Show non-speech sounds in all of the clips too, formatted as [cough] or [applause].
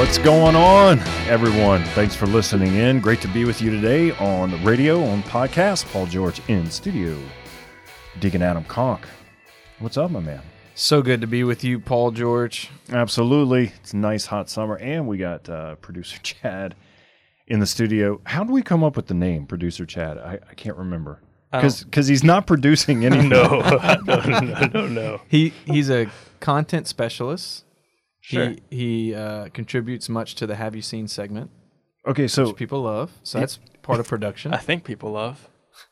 What's going on, everyone? Thanks for listening in. Great to be with you today on the radio, on podcast. Paul George in studio. Deacon Adam Conk. What's up, my man? So good to be with you, Paul George. Absolutely. It's a nice hot summer, and we got uh, producer [laughs] Chad in the studio. How do we come up with the name, producer Chad? I, I can't remember because he's not producing any. [laughs] No, no, no, no, no. He he's a content specialist. Sure. He he uh, contributes much to the Have You Seen segment, Okay, so which people love. So that's part of production. [laughs] I think people love.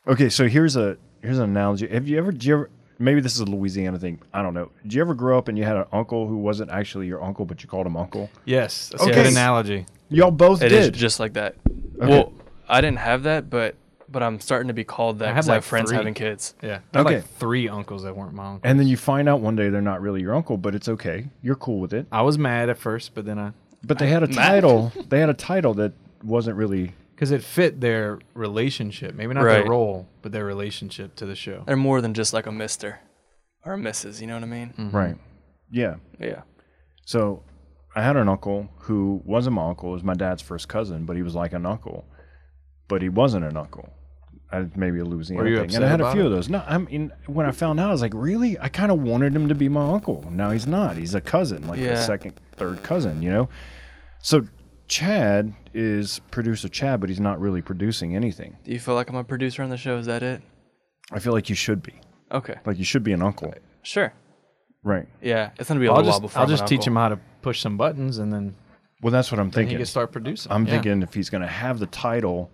okay, so here's a here's an analogy. Have you ever? Do you ever? Maybe this is a Louisiana thing. I don't know. Did you ever grow up and you had an uncle who wasn't actually your uncle, but you called him uncle? yes, that's a Okay. good analogy. Y'all both It is did. just like that. Okay. Well, I didn't have that, but but I'm starting to be called that I had because I like have friends three. having kids. Yeah, I have Okay. like three uncles that weren't my uncle. and then you find out one day they're not really your uncle, but it's okay. You're cool with it. I was mad at first, but then I But they had a [laughs] title. They had a title that wasn't really because it fit their relationship, maybe not Right. their role, but their relationship to the show. They're more than just like a Mister or a Mrs. You know what I mean? Mm. right. Yeah. Yeah. So I had an uncle who wasn't my uncle. It was my dad's first cousin, but he was like an uncle. But he wasn't an uncle. I, maybe a Louisiana Were you thing. upset And I had a few it? of those. No, I mean, when I found out, I was like, really? I kind of wanted him to be my uncle. Now he's not. He's a cousin, like a second, third cousin, you know? So Chad is producer Chad, but he's not really producing anything. Do you feel like I'm a producer on the show? Is that it? I feel like you should be. Okay. Like you should be an uncle. Sure. Right. Yeah. It's gonna be a I'll little just while before I'll I'm an just teach uncle. him how to push some buttons, and then Well, that's what I'm he thinking. can start producing. I'm Yeah. thinking if he's going to have the title,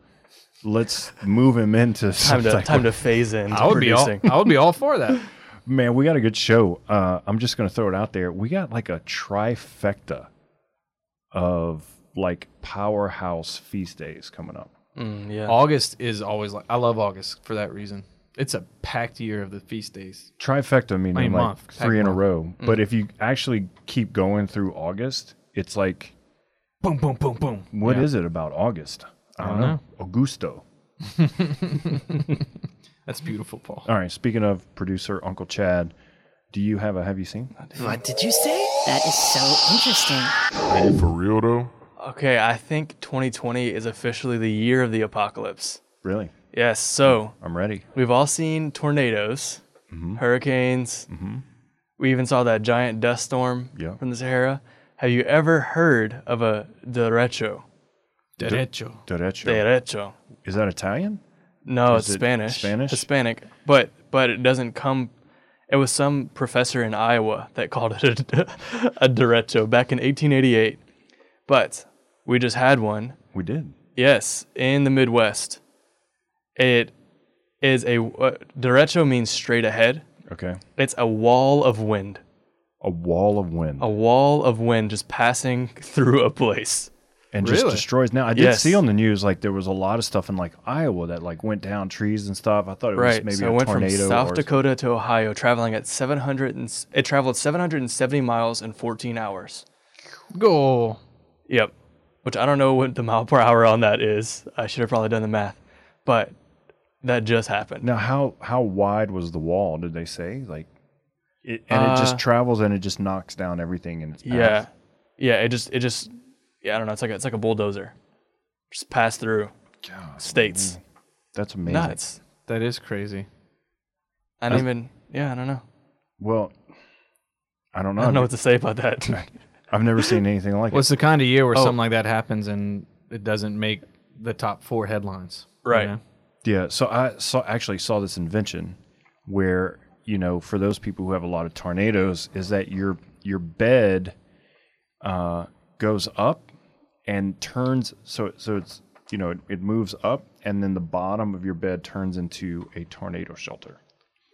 let's move him into Time to time of- to phase in. I would be all. I would be all for that. Man, we got a good show. Uh, I'm just going to throw it out there. We got like a trifecta of like powerhouse feast days coming up. Mm, yeah. August is always like I love August for that reason. It's a packed year of the feast days. Trifecta meaning Main like month, three in a month. row. But if you actually keep going through August, it's like, Boom, boom, boom, boom. what is Yeah. it about August? I don't, don't know. Augusto. [laughs] That's beautiful, Paul. All right. Speaking of producer Uncle Chad, do you have a have you seen? What did you say? That is so interesting. Are for real though? Okay. I think 2020 is officially the year of the apocalypse. Really? Yes. So I'm ready. We've all seen tornadoes, mm-hmm. hurricanes. Mm-hmm. We even saw that giant dust storm Yeah. from the Sahara. Have you ever heard of a derecho? Derecho. Derecho. Derecho. Is that Italian? No, Is it's it Spanish. Spanish? Hispanic. But but it doesn't come. It was some professor in Iowa that called it a, a derecho back in 1888. But we just had one. We did. Yes, in the Midwest. It is a uh, derecho means straight ahead. Okay. It's a wall of wind. A wall of wind. A wall of wind just passing through a place. And just Really? destroys. Now I did Yes. see on the news like there was a lot of stuff in like Iowa that like went down trees and stuff. I thought it was Right. maybe so a it went tornado. from South or, Dakota to Ohio, traveling at 700. And, s- it traveled 770 miles in 14 hours. Go. Yep. Which I don't know what the mile per hour on that is. I should have probably done the math, but that just happened. Now how how wide was the wall? Did they say like? It, and it just Uh, travels and it just knocks down everything in its path. Yeah. Yeah. It just. It just. Yeah. I don't know. It's like a, it's like a bulldozer. Just pass through God, states. that's amazing. Nuts. That is crazy. I don't even. Yeah. I don't know. Well, I don't know. I don't know what to say about that. [laughs] I've never seen anything like Well, it. it's the kind of year where Oh. something like that happens and it doesn't make the top four headlines. you Right. know? Yeah, so I saw actually saw this invention where you know for those people who have a lot of tornadoes is that your your bed uh, goes up and turns so so it's you know it, it moves up and then the bottom of your bed turns into a tornado shelter.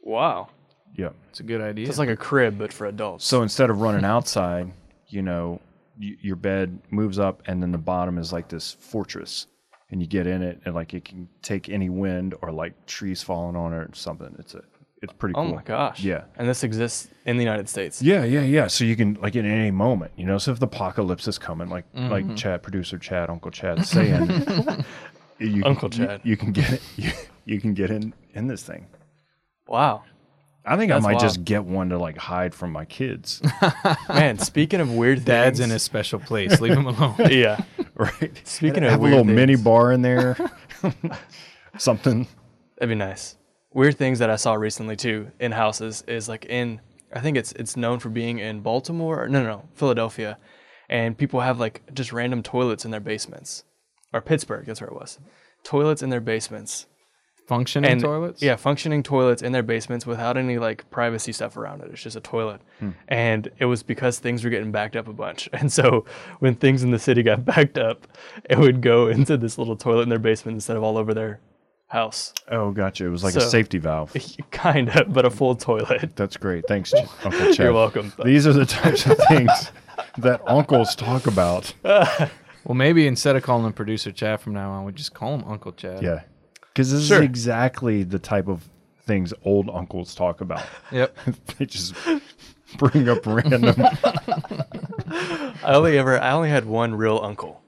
wow. Yeah. It's a good idea. It's like a crib, but for adults. So instead of running outside, you know, y- your bed moves up and then the bottom is like this fortress and you get in it and like it can take any wind or like trees falling on it or something. It's a it's pretty oh cool. oh cool. my gosh. Yeah. And this exists in the United States. Yeah, yeah, yeah. So you can like at any moment, you know. So if the apocalypse is coming, like like mm-hmm. Chad, producer Chad, Uncle Chad saying, [laughs] you, Uncle Chad. you, can get it. You, you can get in in this thing. Wow. I think That's I might wild. just get one to like hide from my kids. [laughs] Man, speaking of weird Dad's things, in a special place. Leave him alone. [laughs] yeah. right. Speaking of have a weird little mini bar in there. Something. That'd be nice. Weird things that I saw recently too in houses is like in I think it's it's known for being in Baltimore or no no no Philadelphia, and people have like just random toilets in their basements, or Pittsburgh that's where it was, toilets in their basements. Functioning and toilets. yeah functioning toilets in their basements without any like privacy stuff around it. It's just a toilet, hmm. and it was because things were getting backed up a bunch, [laughs] and so when things in the city got [laughs] backed up, it would go [laughs] into this little toilet in their basement instead of all over their house. Oh, gotcha. It was like a safety valve. [laughs] kind of, but a full toilet. That's great. Thanks, [laughs] Uncle Chad. You're welcome. These are the types of things that uncles talk about. [laughs] Well, maybe instead of calling him producer Chad from now on, we just call him Uncle Chad. Yeah. Because this Sure. is exactly the type of things old uncles talk about. Yep. they just bring up random. I only ever, I only had one real uncle,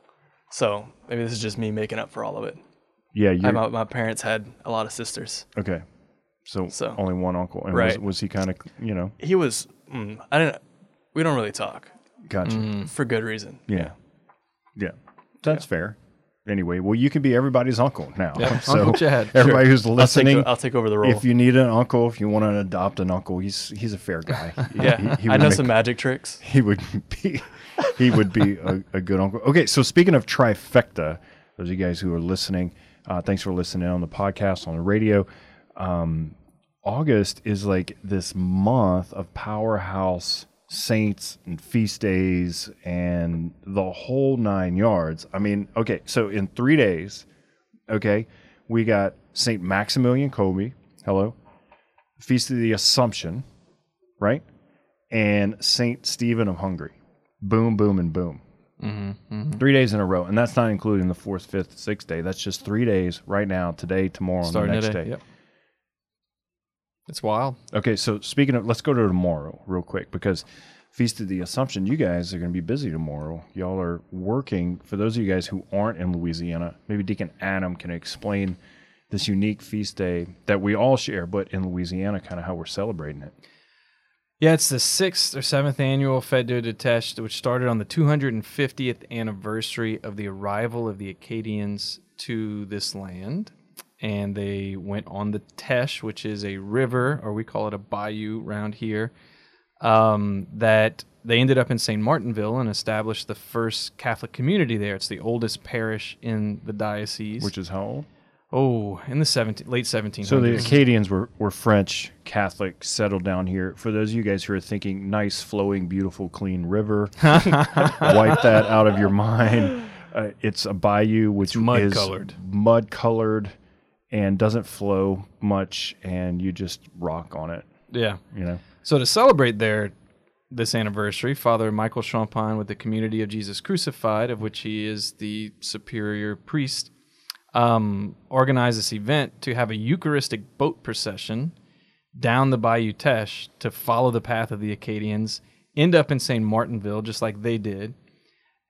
so maybe this is just me making up for all of it. Yeah, I, my, my parents had a lot of sisters. okay. So, So- only one uncle. And was, Right. was he kind of, you know, He was, mm, I didn't. We don't really talk gotcha. for good reason. Yeah. Yeah. That's fair. Anyway, well, you can be everybody's uncle now. Yep, [laughs] so Uncle Chad. [laughs] everybody who's I'll take, listening, the- I'll take over the role. if you need an uncle, if you want to adopt an uncle, he's he's a fair guy. [laughs] Yeah, he- he I would know make- some magic tricks. he would be he would be a, a good uncle. Okay, so speaking of trifecta, those of you guys who are listening, uh, thanks for listening on the podcast on the radio. Um, August is like this month of powerhouse saints and feast days and the whole nine yards. I mean, okay, so in three days, okay, we got Saint Maximilian Kolbe. Hello, Feast of the Assumption, right? and Saint Stephen of Hungary. Boom, boom, and boom. Mm-hmm, mm-hmm. Three days in a row, and that's not including the fourth, fifth, sixth day. That's just three days right now, today, tomorrow, Starting and the next today. day. Yep. It's wild. Okay, so speaking of, let's go to tomorrow real quick because Feast of the Assumption, you guys are going to be busy tomorrow. Y'all are working. For those of you guys who aren't in Louisiana, maybe Deacon Adam can explain this unique feast day that we all share, but in Louisiana, kind of how we're celebrating it. Yeah, it's the sixth or seventh annual Fête Dieu du Teche, which started on the 250th anniversary of the arrival of the Acadians to this land. And they went on the Teche, which is a river, or we call it a bayou around here, um, that they ended up in St. Martinville and established the first Catholic community there. It's the oldest parish in the diocese. Which is how old? Oh, in the 17, late 1700s. So the Acadians were, were French Catholic, settled down here. For those of you guys who are thinking nice, flowing, beautiful, clean river, [laughs] wipe that out of your mind. Uh, it's a bayou which is mud-colored. mud colored, and doesn't flow much, and you just rock on it. yeah. You know, So to celebrate their this anniversary, Father Michael Champagne with the Community of Jesus Crucified, of which he is the superior priest, um, organized this event to have a Eucharistic boat procession down the Bayou Teche to follow the path of the Acadians, end up in St. Martinville, just like they did,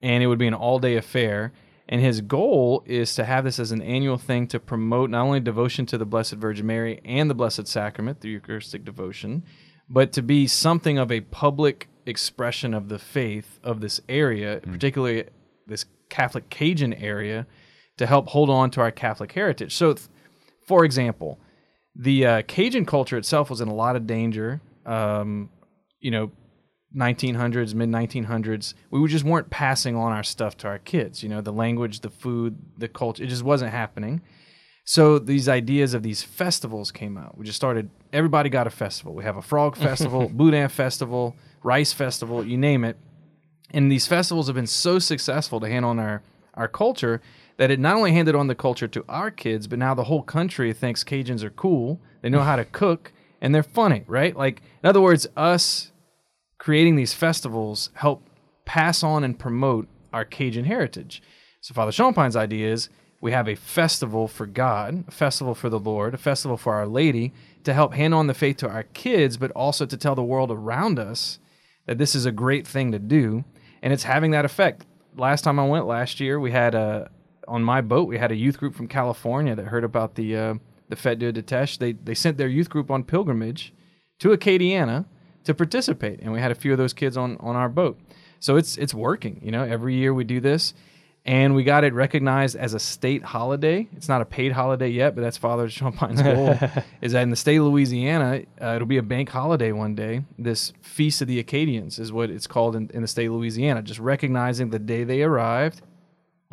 and it would be an all-day affair. And his goal is to have this as an annual thing to promote not only devotion to the Blessed Virgin Mary and the Blessed Sacrament, the Eucharistic devotion, but to be something of a public expression of the faith of this area, particularly this Catholic Cajun area, to help hold on to our Catholic heritage. So, th- for example, the uh, Cajun culture itself was in a lot of danger. Um, you know, 1900s, mid 1900s, we just weren't passing on our stuff to our kids. You know, the language, the food, the culture, it just wasn't happening. So these ideas of these festivals came out. We just started. Everybody got a festival. We have a frog festival, [laughs] boudin festival, rice festival, you name it. And these festivals have been so successful to hand on our our culture that it not only handed on the culture to our kids, but now the whole country thinks Cajuns are cool. They know how to cook and they're funny, right? Like in other words, us creating these festivals help pass on and promote our Cajun heritage. So Father Champagne's idea is we have a festival for God, a festival for the Lord, a festival for Our Lady to help hand on the faith to our kids, but also to tell the world around us that this is a great thing to do, and it's having that effect. Last time I went last year, we had a on my boat we had a youth group from California that heard about the uh, the Fête Dieu du Teche. They they sent their youth group on pilgrimage to Acadiana to participate, and we had a few of those kids on on our boat. So it's it's working. You know, every year we do this, and we got it recognized as a state holiday. It's not a paid holiday yet, but that's Father Champagne's [laughs] goal. is that in the state of Louisiana, uh, it'll be a bank holiday one day. This Feast of the Acadians is what it's called in, in the state of Louisiana, just recognizing the day they arrived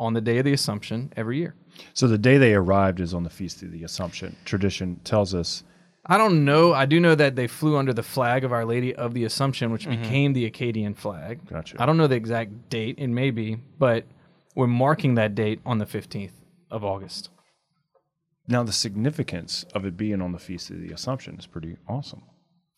on the day of the Assumption every year. So the day they arrived is on the Feast of the Assumption. Tradition tells us. I don't know. I do know that they flew under the flag of Our Lady of the Assumption, which became the Acadian flag. Gotcha. I don't know the exact date. It may be, but we're marking that date on the 15th of August. Now the significance of it being on the Feast of the Assumption is pretty awesome.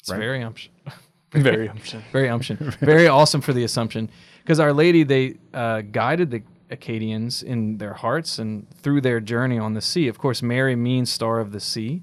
It's Right. very umption. [laughs] Very umption. [laughs] very umption. very awesome for the Assumption. Because Our Lady, they uh, guided the Acadians in their hearts and through their journey on the sea. Of course, Mary means star of the sea.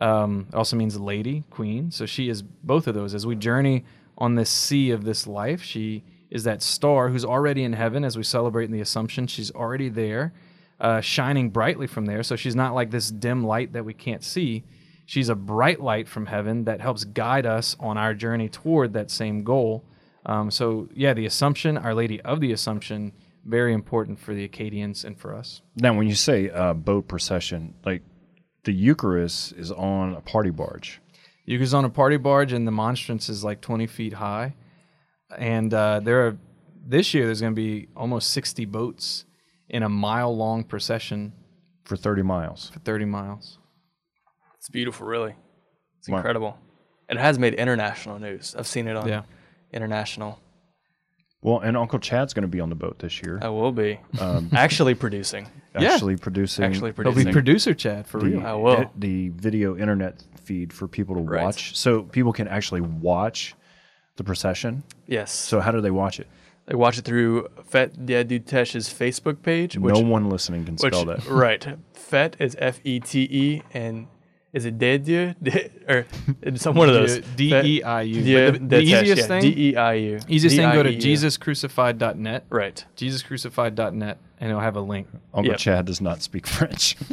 Um, it also means lady, queen. So she is both of those. As we journey on this sea of this life, she is that star who's already in heaven as we celebrate in the Assumption. She's already there, uh, shining brightly from there. So she's not like this dim light that we can't see. She's a bright light from heaven that helps guide us on our journey toward that same goal. Um, so, yeah, the Assumption, Our Lady of the Assumption, very important for the Acadians and for us. Now, when you say uh, boat procession, like the Eucharist is on a party barge. You goes on a party barge, and the monstrance is like 20 feet high. And uh, there are this year there's going to be almost 60 boats in a mile long procession for 30 miles. for 30 miles. It's beautiful, really. It's Wow. incredible. It has made international news. I've seen it on Yeah. international. Well, and Uncle Chad's going to be on the boat this year, I will be um, [laughs] actually producing. yeah. actually producing. Actually He'll be producer Chad for the, real. I will. ed- the video internet feed for people to Right. watch, so people can actually watch the procession. Yes. So how do they watch it? They watch it through Fet Diadutesh's Facebook page, which no one listening can which spell that. right. Fet is F E T E and is it Dediu [laughs] or some one of those D E I U. Yeah, The, the easiest thing, D E I U. easiest thing, go to D-I-E-U. JesusCrucified.net, Right. JesusCrucified.net, and it'll have a link. Uncle Yep. Chad does not speak French. [laughs]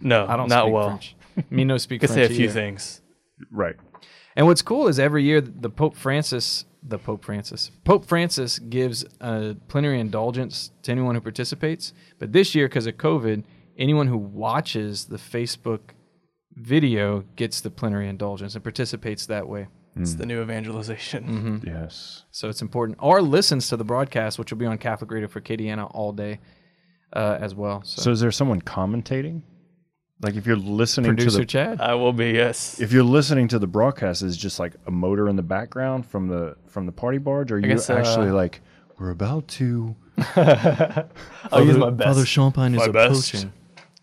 No, I don't not speak well. French. Me no speak [laughs] Could French say a few either. things. right. And what's cool is every year the Pope Francis, the Pope Francis, Pope Francis gives a plenary indulgence to anyone who participates. But this year, because of COVID, anyone who watches the Facebook video gets the plenary indulgence and participates that way. It's the new evangelization. Yes. So it's important. Or listens to the broadcast, which will be on Catholic Radio for Acadiana all day uh, as well. So, So is there someone commentating? Like if you're listening producer to the Chad. I will be. Yes. if you're listening to the broadcast, is just like a motor in the background from the from the party barge, or are you guess, uh, actually like we're about to? [laughs] I'll use my best. Father Champagne is my best approaching.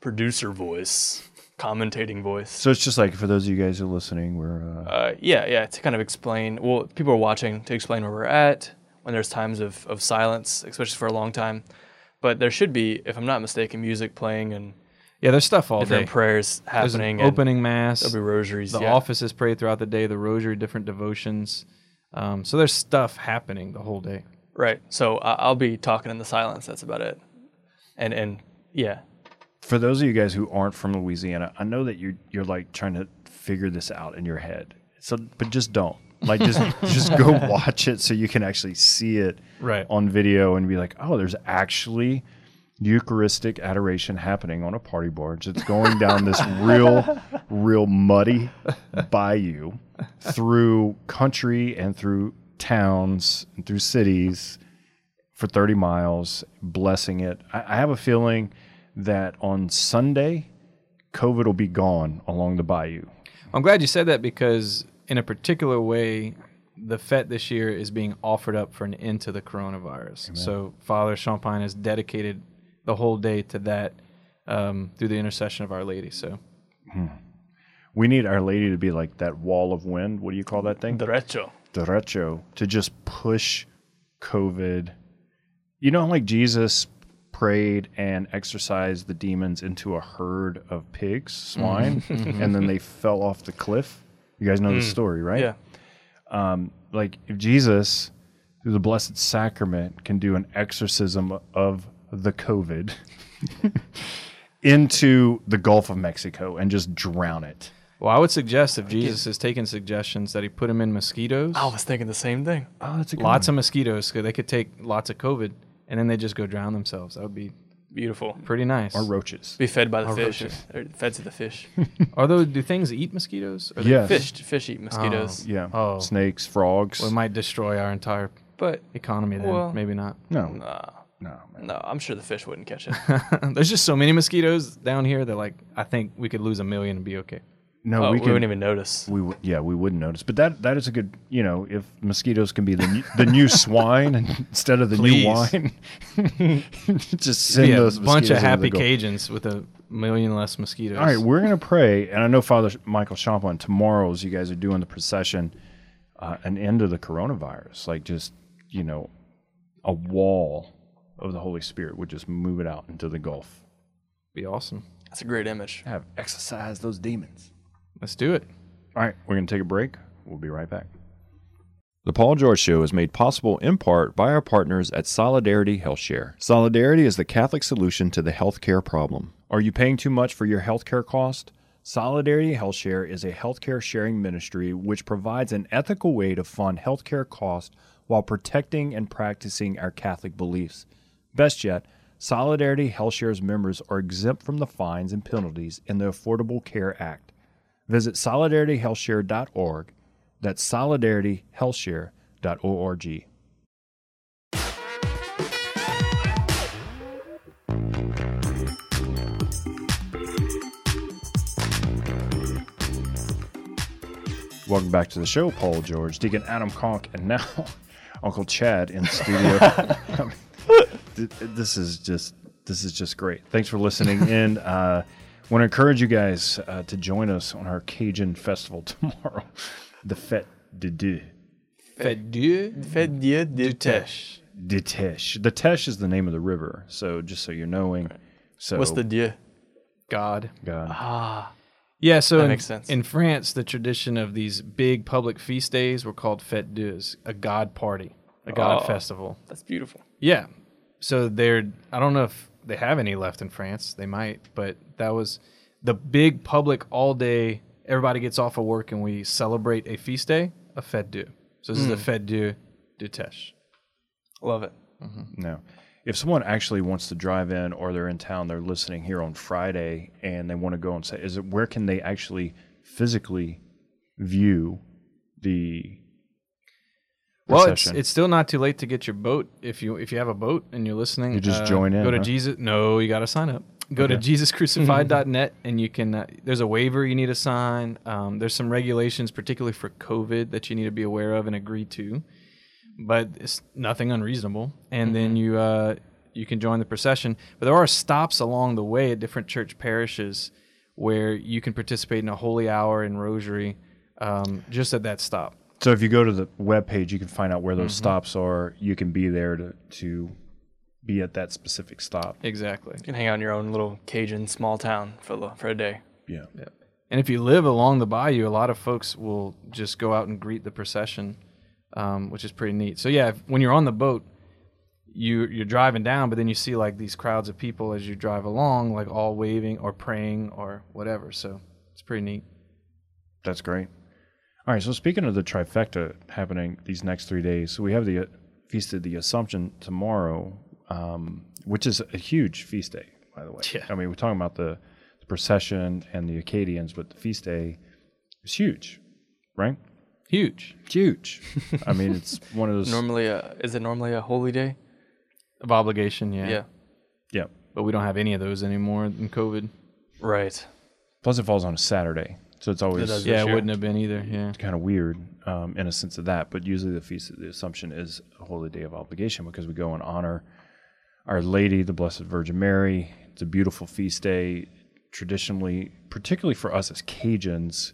producer voice, commentating voice. So it's just like for those of you guys who are listening, we're uh, Uh, yeah, yeah, to kind of explain. Well, people are watching to explain where we're at when there's times of, of silence, especially for a long time. But there should be, if I'm not mistaken, music playing and Yeah, there's stuff all different day. prayers There's an happening. and opening mass. There'll be rosaries. the yeah. office is prayed throughout the day. The rosary, different devotions. Um, so there's stuff happening the whole day. Right. So I I'll be talking in the silence. That's about it. And and yeah, for those of you guys who aren't from Louisiana, I know that you're you're like trying to figure this out in your head. So, but just don't like just [laughs] just go watch it so you can actually see it Right. on video and be like, oh, there's actually Eucharistic adoration happening on a party barge. It's going down this real, real muddy bayou through country and through towns and through cities for 30 miles, blessing it. I, I have a feeling that on Sunday, COVID will be gone along the bayou. I'm glad you said that because in a particular way, the FET this year is being offered up for an end to the coronavirus. So Father Champagne has dedicated the whole day to that um, through the intercession of Our Lady. So We need Our Lady to be like that wall of wind. What do you call that thing? derecho. derecho to just push COVID. You know, like Jesus prayed and exorcised the demons into a herd of pigs, mm-hmm. swine, mm-hmm. and then they fell off the cliff. You guys know the mm. story, right? Yeah. Um, like if Jesus, through the Blessed Sacrament, can do an exorcism of the COVID [laughs] into the Gulf of Mexico and just drown it. Well, I would suggest if Jesus is taking suggestions that he put him in mosquitoes. I was thinking the same thing. Oh, that's a good lots one. of mosquitoes, because they could take lots of COVID, and then they just go drown themselves. That would be Beautiful. pretty nice. or roaches. Be fed by the Or fish. roaches. Or fed to the fish. [laughs] Although, do things eat mosquitoes? Or they- Yes. fish. Fish eat mosquitoes. Oh. Yeah. Oh. Snakes, frogs. Well, it might destroy our entire But economy then. Well- Maybe not. no, nah, no, man. no, I'm sure the fish wouldn't catch it. [laughs] There's just so many mosquitoes down here that like I think we could lose a million and be okay. No, oh, we we, can. wouldn't even notice. we would, yeah, we wouldn't notice. But that that is a good, you know, if mosquitoes can be the new, the new swine [laughs] instead of the Please. new wine, [laughs] just send Be a those bunch of happy. Cajuns with a million less mosquitoes. All right, we're gonna pray, and I know Father Michael Champagne tomorrow, as you guys are doing the procession, uh, an end of the coronavirus, like just you know, a wall of the Holy Spirit would just move it out into the Gulf. be awesome. That's a great image. Have exercised those demons. Let's do it. All right, we're going to take a break. We'll be right back. The Paul George Show is made possible in part by our partners at Solidarity HealthShare. Solidarity is the Catholic solution to the healthcare problem. Are you paying too much for your healthcare cost? Solidarity HealthShare is a healthcare sharing ministry which provides an ethical way to fund healthcare costs while protecting and practicing our Catholic beliefs. Best yet, Solidarity HealthShare's members are exempt from the fines and penalties in the Affordable Care Act. Visit solidarityhealthshare.org. That's solidarityhealthshare.org. Welcome back to the show, Paul George, Deacon Adam Conk, and now [laughs] Uncle Chad in the studio. I mean, th- this is just this is just great. Thanks for listening in. Uh, want to encourage you guys uh, to join us on our Cajun festival [laughs] tomorrow, the Fête de Dieu. Fed Dieu Fed Dieu de Teche. De Teche. The Teche is the name of the river. So just so you're knowing. So What's the Dieu? God. God? Ah, Yeah, so in, makes sense. in France, the tradition of these big public feast days were called fêtes dieux, a God party, a God Oh. festival. that's beautiful. Yeah. So they're I don't know if they have any left in France. They might, but that was the big public all day. Everybody gets off of work and we celebrate a feast day, a fête dieu. So this is the hmm. fête dieu du Teche. Love it. Mm-hmm. No. If someone actually wants to drive in or they're in town, they're listening here on Friday and they want to go and say, is it where can they actually physically view the Well, it's it's still not too late to get your boat if you if you have a boat and you're listening. You just uh, join in, Go to huh? Jesus. No, you got to sign up. Go to Okay. JesusCrucified.net [laughs] and you can. Uh, there's a waiver you need to sign. Um, there's some regulations, particularly for COVID, that you need to be aware of and agree to. But it's nothing unreasonable. And then Mm-hmm. you uh, you can join the procession. But there are stops along the way at different church parishes where you can participate in a holy hour and rosary um, just at that stop. So if you go to the webpage, you can find out where those Mm-hmm. stops are. You can be there to, to be at that specific stop. Exactly. You can hang out in your own little Cajun small town for the, for a day. Yeah. And if you live along the bayou, a lot of folks will just go out and greet the procession, um, which is pretty neat. So yeah, if, when you're on the boat, you you're driving down, but then you see like these crowds of people as you drive along, like all waving or praying or whatever. So it's pretty neat. That's great. All right. So speaking of the trifecta happening these next three days, so we have the uh, feast of the Assumption tomorrow, um, which is a huge feast day, by the way. Yeah. I mean, we're talking about the, the procession and the Acadians, but the feast day is huge, right? Huge Huge. I mean, it's [laughs] one of those. Normally, a, is it normally a holy day? of obligation, yeah. Yeah. yeah. But we don't have any of those anymore in COVID. Right. Plus, it falls on a Saturday, so it's always does. Yeah, it year. wouldn't have been either. Yeah. It's kind of weird um, in a sense of that. But usually the Feast of the Assumption is a holy day of obligation because we go and honor Our Lady, the Blessed Virgin Mary. It's a beautiful feast day. Traditionally, particularly for us as Cajuns,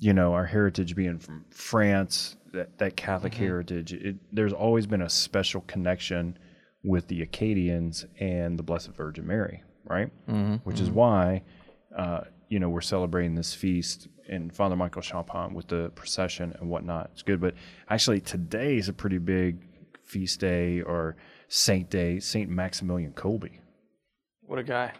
you know, our heritage being from France, that, that Catholic heritage, it, there's always been a special connection with the Acadians and the Blessed Virgin Mary, right? Mm-hmm. Which is why, uh, you know, we're celebrating this feast and Father Michael Champagne with the procession and whatnot. It's good. But actually, today is a pretty big feast day or saint day, Saint Maximilian Kolbe. What a guy.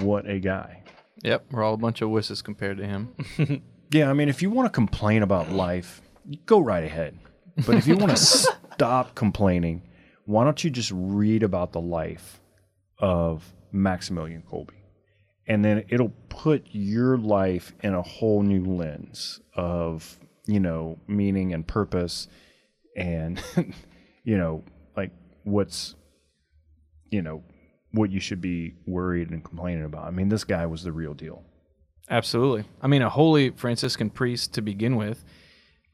What a guy. Yep, we're all a bunch of wusses compared to him. [laughs] Yeah, I mean, if you want to complain about life, go right ahead. But if you want to [laughs] stop complaining, why don't you just read about the life of Maximilian Kolbe? And then it'll put your life in a whole new lens of, you know, meaning and purpose and, [laughs] you know, like what's, you know, what you should be worried and complaining about. I mean, this guy was the real deal. Absolutely. I mean, a holy Franciscan priest to begin with,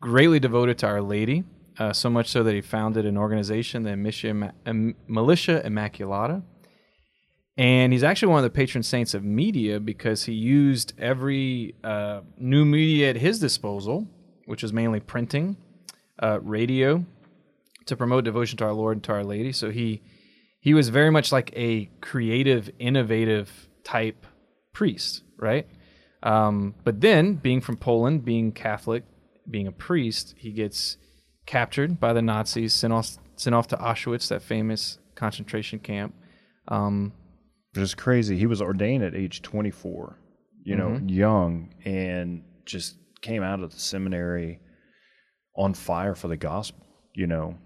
greatly devoted to Our Lady, uh, so much so that he founded an organization, the Militia, Im- Militia Immaculata. And he's actually one of the patron saints of media because he used every uh, new media at his disposal, which was mainly printing, uh, radio, to promote devotion to our Lord and to Our Lady. So he he was very much like a creative, innovative type priest, right? Um, but then, being from Poland, being Catholic, being a priest, he gets captured by the Nazis, sent off, sent off to Auschwitz, that famous concentration camp. Um, Which is crazy. He was ordained at age 24, you know, young, and just came out of the seminary on fire for the gospel. You know,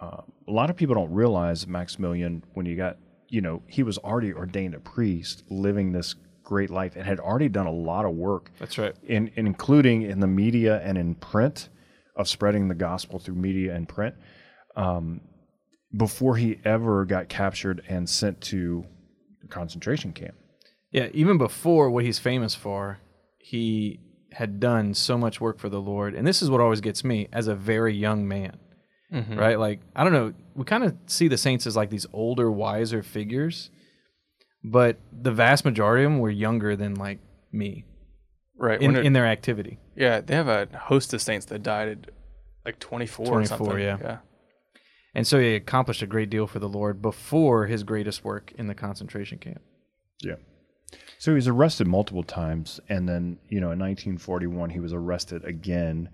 uh, a lot of people don't realize Maximilian when he got, you know, he was already ordained a priest, living this great life, and had already done a lot of work that's right. in, including in the media and in print of spreading the gospel through media and print um, before he ever got captured and sent to concentration camp. Yeah, even before what he's famous for, he had done so much work for the Lord. And this is what always gets me as a very young man, mm-hmm. right? Like, I don't know, we kind of see the saints as like these older, wiser figures, but the vast majority of them were younger than like me Right. in, it- in their activity. yeah, they have a host of saints that died at like 24 or 24, something. yeah. Yeah. And so he accomplished a great deal for the Lord before his greatest work in the concentration camp. Yeah. So he was arrested multiple times, and then you know in 1941 he was arrested again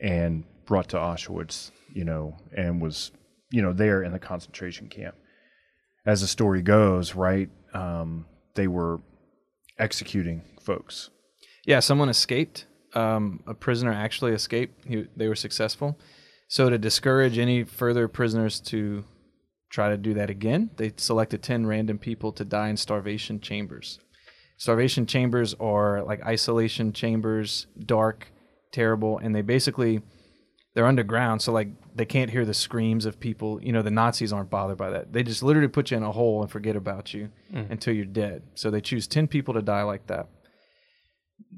and brought to Auschwitz. You know, and was you know there in the concentration camp. As the story goes, right, um, they were executing folks. Yeah, someone escaped. Um, a prisoner actually escaped. He, they were successful. So to discourage any further prisoners to try to do that again, they selected ten random people to die in starvation chambers. Starvation chambers are like isolation chambers, dark, terrible, and they basically they're underground, so like they can't hear the screams of people. You know, the Nazis aren't bothered by that. They just literally put you in a hole and forget about you until you're dead. So they choose ten people to die like that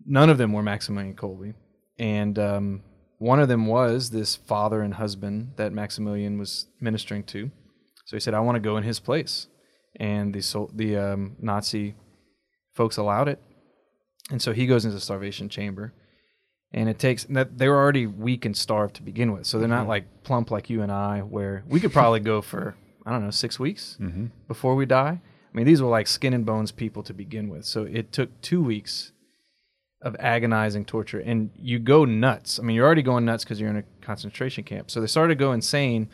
none of them were Maximilian Kolbe. And um, one of them was this father and husband that Maximilian was ministering to. So he said, I want to go in his place. And the, the um, Nazi folks allowed it. And so he goes into the starvation chamber. And it takes that they were already weak and starved to begin with. So they're not like plump like you and I, where we could probably go for, I don't know, six weeks before we die. I mean, these were like skin and bones people to begin with. So it took two weeks of agonizing torture and you go nuts. I mean, you're already going nuts because you're in a concentration camp. So they started to go insane.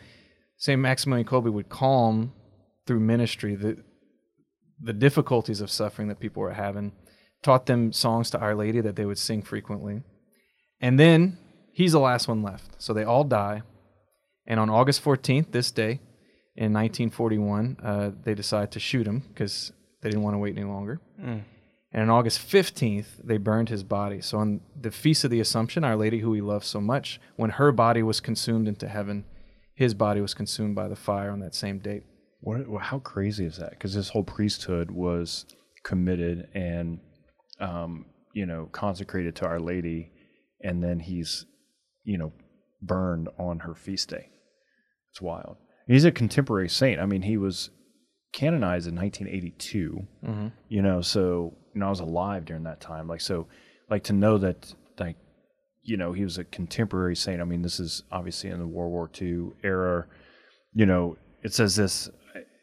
St. Maximilian Kolbe would calm through ministry the the difficulties of suffering that people were having, taught them songs to Our Lady that they would sing frequently. And then he's the last one left. So they all die. And on August 14th, this day in 1941, uh, they decide to shoot him because they didn't want to wait any longer. And on August 15th, they burned his body. So on the Feast of the Assumption, Our Lady, who he loved so much, when her body was consumed into heaven, his body was consumed by the fire on that same date. What? How crazy is that? Because his whole priesthood was committed and, um, you know, consecrated to Our Lady, and then he's, you know, burned on her feast day. It's wild. He's a contemporary saint. I mean, he was canonized in 1982. You know, so you know, I was alive during that time. Like, so, like to know that, like, you know, he was a contemporary saint. I mean, this is obviously in the World War II era. You know, it says this.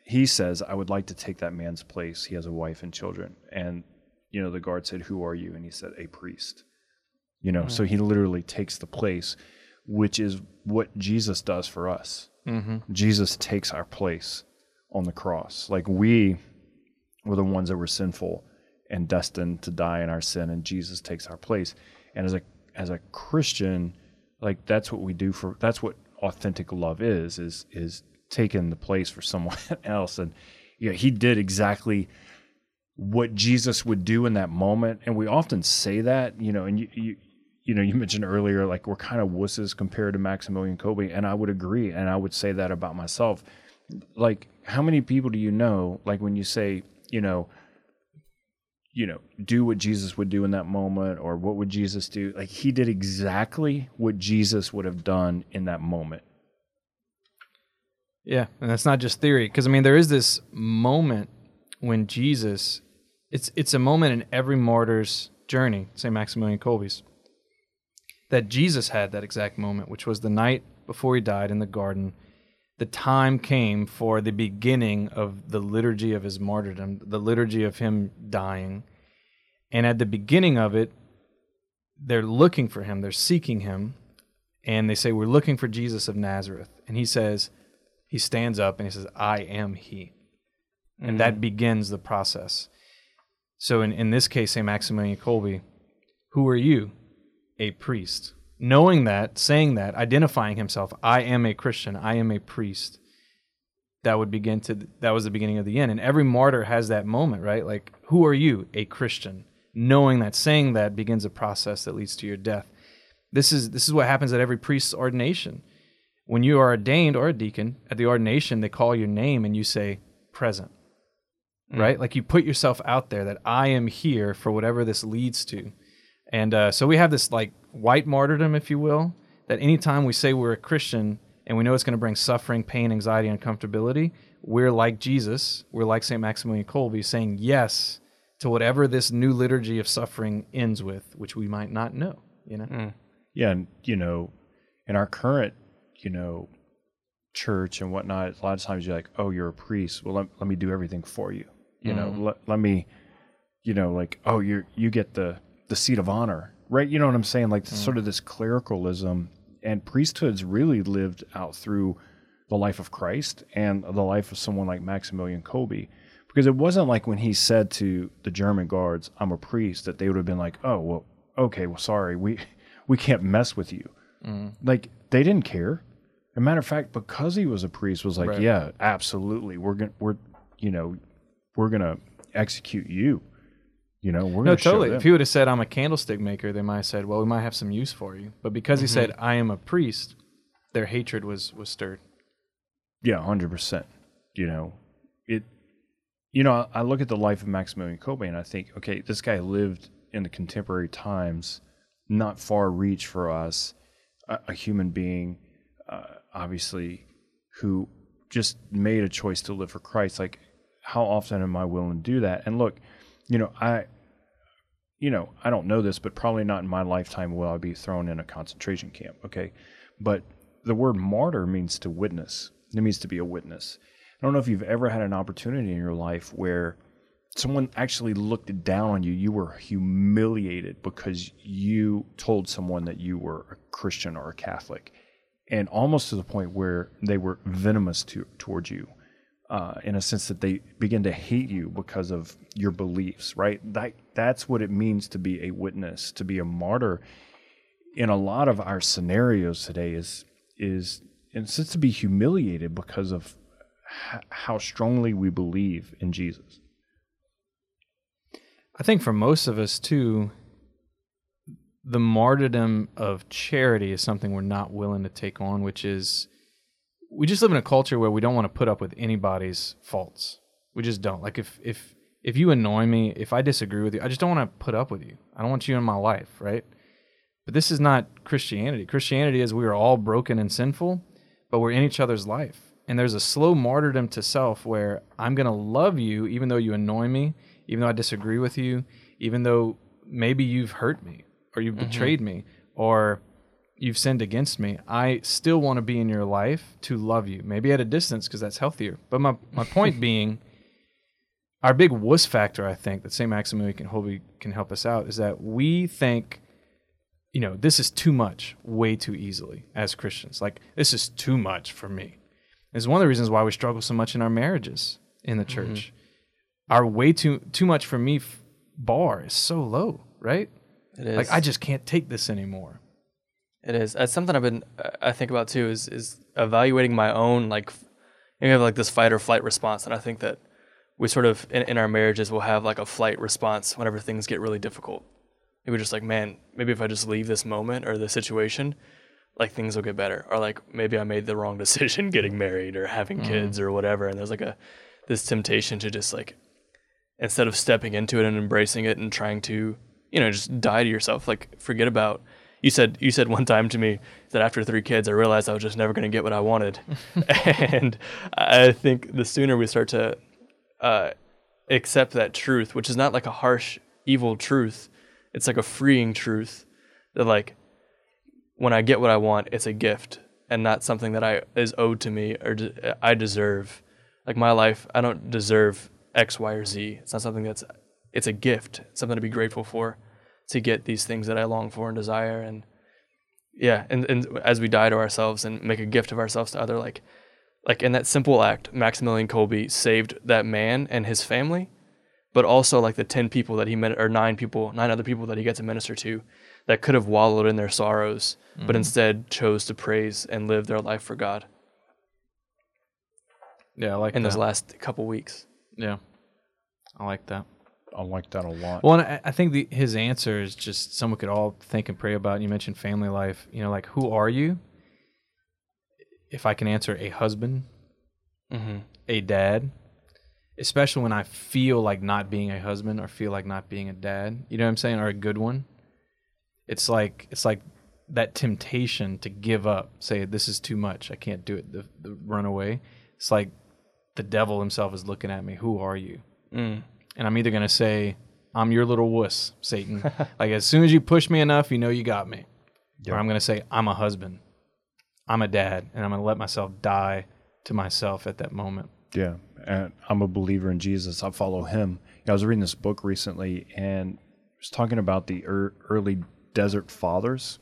He says, "I would like to take that man's place. He has a wife and children." And you know, the guard said, "Who are you?" And he said, "A priest." You know, so mm. he literally takes the place, which is what Jesus does for us. Mm-hmm. Jesus takes our place on the cross. Like we were the ones that were sinful, and destined to die in our sin, and Jesus takes our place. And as a as a Christian, like that's what we do for that's what authentic love is is is taking the place for someone [laughs] else. And yeah, he did exactly what Jesus would do in that moment. And we often say that, you know, and you, you, you know, you mentioned earlier, like we're kind of wusses compared to Maximilian Kolbe. And I would agree. And I would say that about myself. Like, how many people do you know, like when you say, you know, you know, do what Jesus would do in that moment or what would Jesus do? Like he did exactly what Jesus would have done in that moment. Yeah, and that's not just theory because I mean there is this moment when Jesus it's it's a moment in every martyr's journey, say Maximilian Kolbe's, that Jesus had that exact moment, which was the night before he died in the garden. The time came for the beginning of the liturgy of his martyrdom, the liturgy of him dying. And at the beginning of it, they're looking for him, they're seeking him, and they say, We're looking for Jesus of Nazareth. And he says, He stands up and he says, I am he. And that mm. begins the process. So in, in this case, St. Maximilian Kolbe, who are you? A priest. Knowing that, saying that, identifying himself, I am a Christian, I am a priest. That would begin to that was the beginning of the end. And every martyr has that moment, right? Like, who are you? A Christian. Knowing that, saying that begins a process that leads to your death. This is this is what happens at every priest's ordination. When you are ordained or a deacon, at the ordination, they call your name and you say present right? Like you put yourself out there that I am here for whatever this leads to. And uh, so we have this like white martyrdom, if you will, that anytime we say we're a Christian and we know it's going to bring suffering, pain, anxiety, uncomfortability, we're like Jesus, we're like St. Maximilian Kolbe, saying yes to whatever this new liturgy of suffering ends with, which we might not know, you know? Mm. Yeah, and you know, in our current, you know, church and whatnot, a lot of times you're like, "Oh, you're a priest. Well, let, let me do everything for you." You know, mm-hmm. let, let me, you know, like, "Oh, you're you get the the seat of honor," right? You know what I'm saying? Like mm. sort of this clericalism and priesthoods really lived out through the life of Christ and the life of someone like Maximilian Kolbe. Because it wasn't like when he said to the German guards, "I'm a priest," that they would have been like, "Oh, well, okay, well, sorry, we [laughs] we can't mess with you." Mm. Like they didn't care. As a matter of fact, because he was a priest, was like, Right. "Yeah, absolutely, we're gonna, we're, you know, we're gonna execute you." You know, we're No, totally. If he would have said, I'm a candlestick maker, they might have said, well, we might have some use for you. But because he said, I am a priest, their hatred was, was stirred. Yeah, hundred percent. You know, it. You know, I look at the life of Maximilian Kolbe and I think, okay, this guy lived in the contemporary times, not far reach for us, a, a human being, uh, obviously, who just made a choice to live for Christ. Like, how often am I willing to do that? And look, you know, I, you know, I don't know this, but probably not in my lifetime will I be thrown in a concentration camp. Okay, but the word martyr means to witness. It means to be a witness. I don't know if you've ever had an opportunity in your life where someone actually looked down on you. You were humiliated because you told someone that you were a Christian or a Catholic, and almost to the point where they were venomous to, towards you. Uh, in a sense that they begin to hate you because of your beliefs, right? That that's what it means to be a witness, to be a martyr. In a lot of our scenarios today, is is in a sense to be humiliated because of h- how strongly we believe in Jesus. I think for most of us, too, the martyrdom of charity is something we're not willing to take on, which is we just live in a culture where we don't want to put up with anybody's faults. We just don't. Like if if if you annoy me, if I disagree with you, I just don't want to put up with you. I don't want you in my life, right? But this is not Christianity. Christianity is we are all broken and sinful, but we're in each other's life. And there's a slow martyrdom to self where I'm going to love you even though you annoy me, even though I disagree with you, even though maybe you've hurt me or you've mm-hmm. betrayed me or you've sinned against me. I still want to be in your life to love you, maybe at a distance because that's healthier. But my, my point being, our big wuss factor, I think, that St. Maximilian can, Kolbe can help us out is that we think, you know, this is too much way too easily as Christians. Like, this is too much for me. It's one of the reasons why we struggle so much in our marriages in the mm-hmm. church. Our way too too much for me bar is so low, right? It is. Like I just can't take this anymore. It is. That's something I've been I think about too. Is is evaluating my own like you have like this fight or flight response, and I think that we sort of in, in our marriages will have like a flight response whenever things get really difficult. Maybe we're just like, man, maybe if I just leave this moment or the situation, like things will get better. Or like maybe I made the wrong [laughs] decision getting married or having mm-hmm. kids or whatever. And there's like a this temptation to just like instead of stepping into it and embracing it and trying to, you know, just die to yourself, like forget about you said you said one time to me that after three kids I realized I was just never going to get what I wanted. [laughs] and I think the sooner we start to uh, accept that truth, which is not like a harsh, evil truth, it's like a freeing truth that like when I get what I want, it's a gift and not something that I is owed to me or de- I deserve. Like my life, I don't deserve X, Y, or Z. It's not something that's it's a gift, something to be grateful for, to get these things that I long for and desire. And yeah, and, and as we die to ourselves and make a gift of ourselves to other, like like in that simple act, Maximilian Kolbe saved that man and his family, but also like the ten people that he met or nine people, nine other people that he got to minister to, that could have wallowed in their sorrows, but mm-hmm. instead chose to praise and live their life for God Yeah, I like in that. those last couple weeks. yeah, I like that. I like that a lot. Well, and I, I think the, his answer is just someone could all think and pray about. You mentioned family life. You know, like who are you? If I can answer a husband, Mm-hmm. a dad, especially when I feel like not being a husband or feel like not being a dad. You know what I'm saying? Or a good one. It's like it's like that temptation to give up. Say this is too much. I can't do it. The, the run away. It's like the devil himself is looking at me. Who are you? Mm. And I'm either going to say, I'm your little wuss, Satan. [laughs] like, as soon as you push me enough, you know you got me. Or I'm going to say, I'm a husband, I'm a dad, and I'm going to let myself die to myself at that moment. Yeah, and I'm a believer in Jesus. I follow him. I was reading this book recently, and it was talking about the ear early desert fathers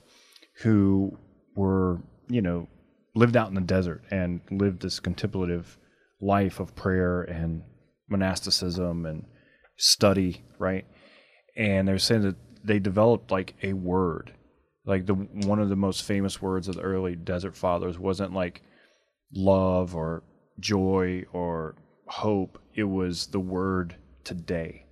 who were, you know, lived out in the desert and lived this contemplative life of prayer and monasticism and study, right? And they're saying that they developed like a word, like the one of the most famous words of the early desert fathers wasn't like love or joy or hope. It was the word today.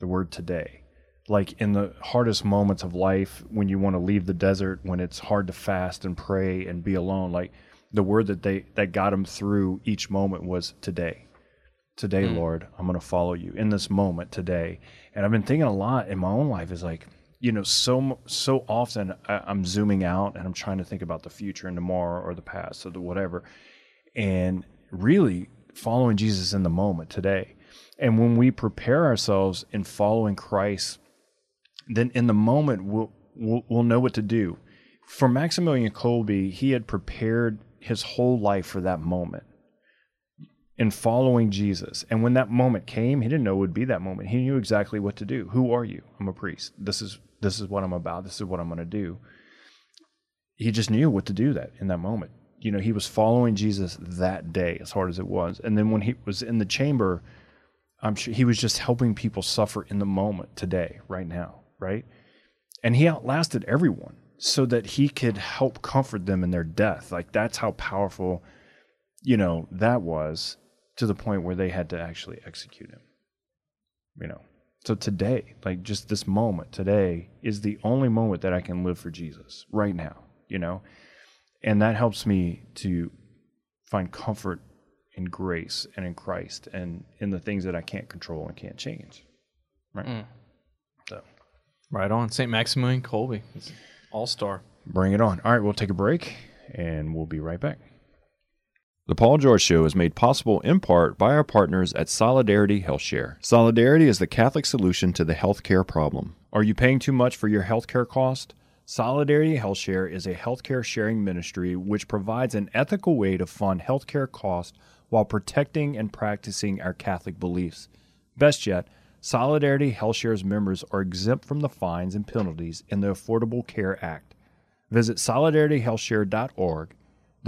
The word today. Like in the hardest moments of life, when you want to leave the desert, when it's hard to fast and pray and be alone, like the word that they that got them through each moment was today. Today, hmm. Lord, I'm going to follow you in this moment today. And I've been thinking a lot in my own life is like, you know, so so often I, I'm zooming out and I'm trying to think about the future and tomorrow or the past or the whatever, and really following Jesus in the moment today. And when we prepare ourselves in following Christ, then in the moment we'll we'll, we'll know what to do. For Maximilian Kolbe, he had prepared his whole life for that moment in following Jesus. And when that moment came, he didn't know it would be that moment. He knew exactly what to do. Who are you? I'm a priest. This is this is what I'm about. This is what I'm going to do. He just knew what to do that in that moment. You know, he was following Jesus that day as hard as it was. And then when he was in the chamber, I'm sure he was just helping people suffer in the moment today, right now, right? And he outlasted everyone so that he could help comfort them in their death. Like that's how powerful, you know, that was to the point where they had to actually execute him. You know. So today, like just this moment today is the only moment that I can live for Jesus right now, you know? And that helps me to find comfort in grace and in Christ and in the things that I can't control and can't change. Right. Mm. So Right on. St. Maximilian Kolbe, all star. bring it on. All right, we'll take a break and we'll be right back. The Paul George Show is made possible in part by our partners at Solidarity HealthShare. Solidarity is the Catholic solution to the healthcare problem. Are you paying too much for your healthcare cost? Solidarity HealthShare is a healthcare sharing ministry which provides an ethical way to fund healthcare costs while protecting and practicing our Catholic beliefs. Best yet, Solidarity HealthShare's members are exempt from the fines and penalties in the Affordable Care Act. Visit solidarityhealthshare.org.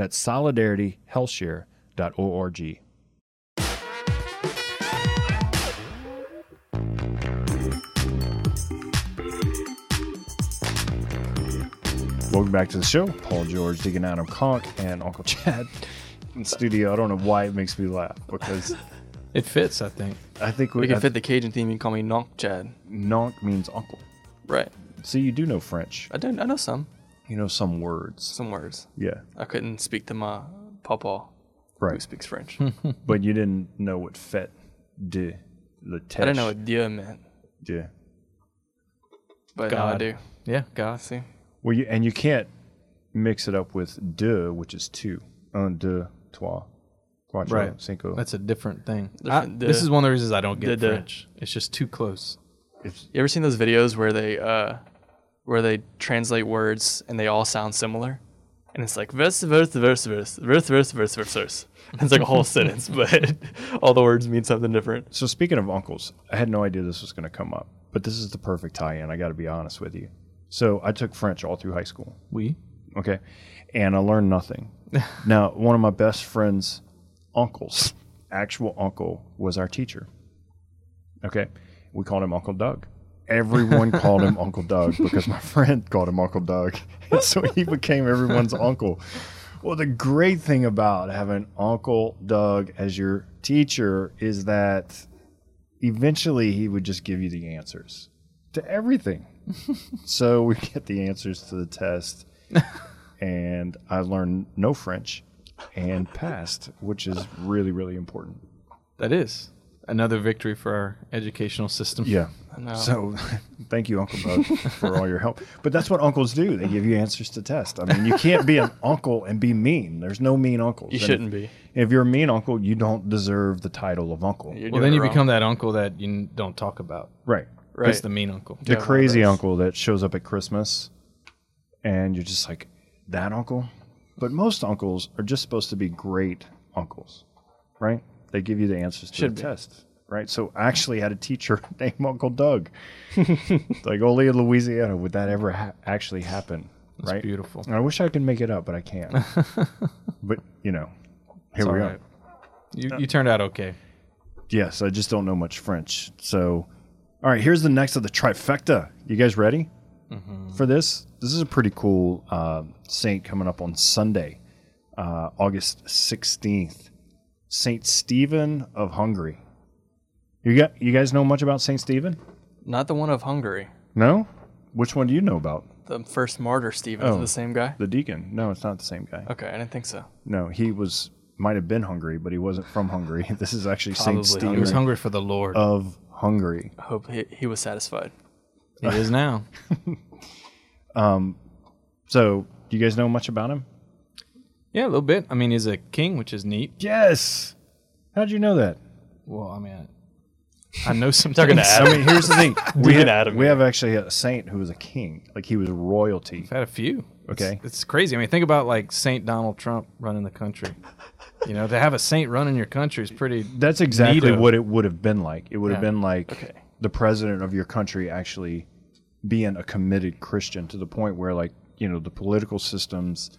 That's solidarityhealthshare.org. Welcome back to the show. Paul George, Deacon Adam Conk, and Uncle Chad [laughs] in studio. I don't know why it makes me laugh because [laughs] it fits. I think. I think we, we can fit the Cajun theme. You call me Nonk Chad. Nonk means uncle. Right. So you do know French. I don't. I know some. You know some words. some words. Yeah, I couldn't speak to my papa who speaks French. [laughs] But you didn't know what fête de la I didn't know what Dieu meant, de. but now I God. do. Yeah, God. See, Well, you, and you can't mix it up with deux, which is two. Un, deux, trois, cuatro, Right. cinco. That's a different thing. Different I- this duh. is one of the reasons I don't get Duh, duh. French. It's just too close. It's- you ever seen those videos where they uh, where they translate words and they all sound similar? And it's like verse, verse, verse, verse, verse, verse, verse, verse, verse. And [laughs] It's like a whole sentence, [laughs] but [laughs] all the words mean something different. So speaking of uncles, I had no idea this was going to come up, but this is the perfect tie-in. I got to be honest with you. So I took French all through high school. We? Okay, and I learned nothing. now, one of my best friend's uncles, actual uncle, was our teacher. Okay, we called him Uncle Doug. Everyone called him [laughs] Uncle Doug because my friend called him Uncle Doug, [laughs] and so he became everyone's [laughs] uncle. Well, the great thing about having Uncle Doug as your teacher is that eventually he would just give you the answers to everything. so we get the answers to the test, and I learned no French and passed, which is really, really important. That is another victory for our educational system. Yeah. know. So [laughs] thank you, Uncle Doug, for all your help. But that's what uncles do. They give you answers to test. I mean, you can't be an uncle and be mean. There's no mean uncles. You And shouldn't be. If you're a mean uncle, you don't deserve the title of uncle. You're Well, then you wrong. become that uncle that you don't talk about. Right. right. That's the mean uncle. The Yeah, crazy uncle that shows up at Christmas and you're just like, that uncle? But most uncles are just supposed to be great uncles, right? They give you the answers to Should the be. test, right? So I actually had a teacher [laughs] named Uncle Doug. [laughs] like only in Louisiana would that ever ha- actually happen, That's right? beautiful. And I wish I could make it up, but I can't. [laughs] but, you know, here It's we all are. right. You, you turned out okay. Yes, I just don't know much French. So, all right, here's the next of the trifecta. You guys ready for this? This is a pretty cool uh, saint coming up on Sunday, uh, August 16th. Saint Stephen of Hungary. You got you guys know much about Saint Stephen? Not the one of Hungary. No. Which one do you know about? The first martyr, Stephen. Oh. it the same guy? The deacon? No, it's not the same guy. Okay, I didn't think so. No, he was might have been Hungary, but he wasn't from Hungary. [laughs] This is actually Saint Stephen. He was hungry for the Lord. of Hungary. I hope he, he was satisfied. he is now. [laughs] um, So, do you guys know much about him? Yeah, a little bit. I mean, he's a king, which is neat. Yes. How'd you know that? Well, I mean, I know some Talking to things. Adam. I mean, here's the thing. [laughs] we Deacon have, Adam we have actually a saint who was a king. Like he was royalty. I've had a few. Okay. It's, it's crazy. I mean, think about like Saint Donald Trump running the country. You know, to have a saint running your country is pretty. That's exactly Neato. what it would have been like. It would have Yeah. been like Okay. the president of your country actually being a committed Christian to the point where, like, you know, the political systems,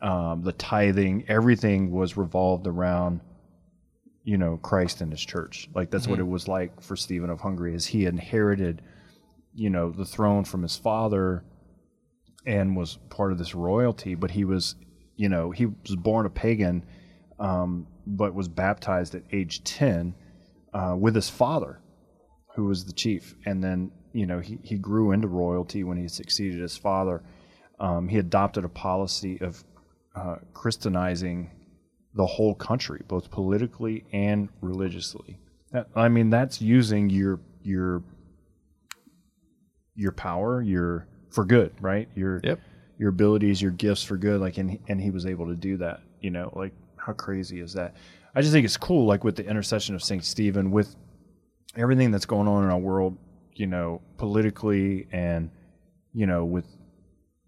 um, the tithing, everything was revolved around, you know, Christ and his church. Like, that's what it was like for Stephen of Hungary, is he inherited, you know, the throne from his father and was part of this royalty, but he was, you know, he was born a pagan, um, but was baptized at age 10 uh, with his father, who was the chief. And then, you know, he, he grew into royalty when he succeeded his father. Um, he adopted a policy of uh, Christianizing the whole country, both politically and religiously. That- I mean, that's using your your your power, your for good, right? Your Yep. your abilities, your gifts for good. Like, and and he was able to do that. You know, like how crazy is that? I just think it's cool, like with the intercession of Saint Stephen, with everything that's going on in our world, you know, politically and you know, with